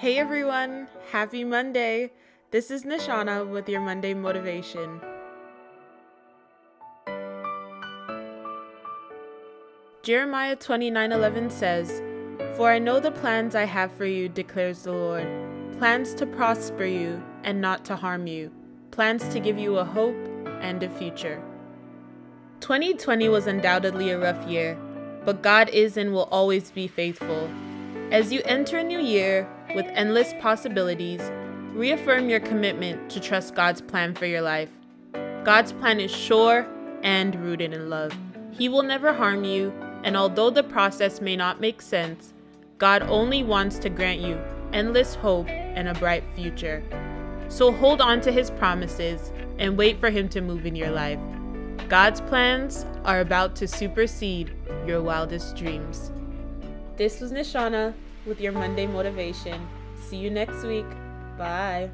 Hey everyone, happy Monday. This is Nishana with your Monday motivation. Jeremiah 29:11 says, "For I know the plans I have for you," declares the Lord, "plans to prosper you and not to harm you, plans to give you a hope and a future." 2020 was undoubtedly a rough year, but God is and will always be faithful. As you enter a new year with endless possibilities, reaffirm your commitment to trust God's plan for your life. God's plan is sure and rooted in love. He will never harm you, and although the process may not make sense, God only wants to grant you endless hope and a bright future. So hold on to His promises and wait for Him to move in your life. God's plans are about to supersede your wildest dreams. This was Nishana with your Monday motivation. See you next week. Bye.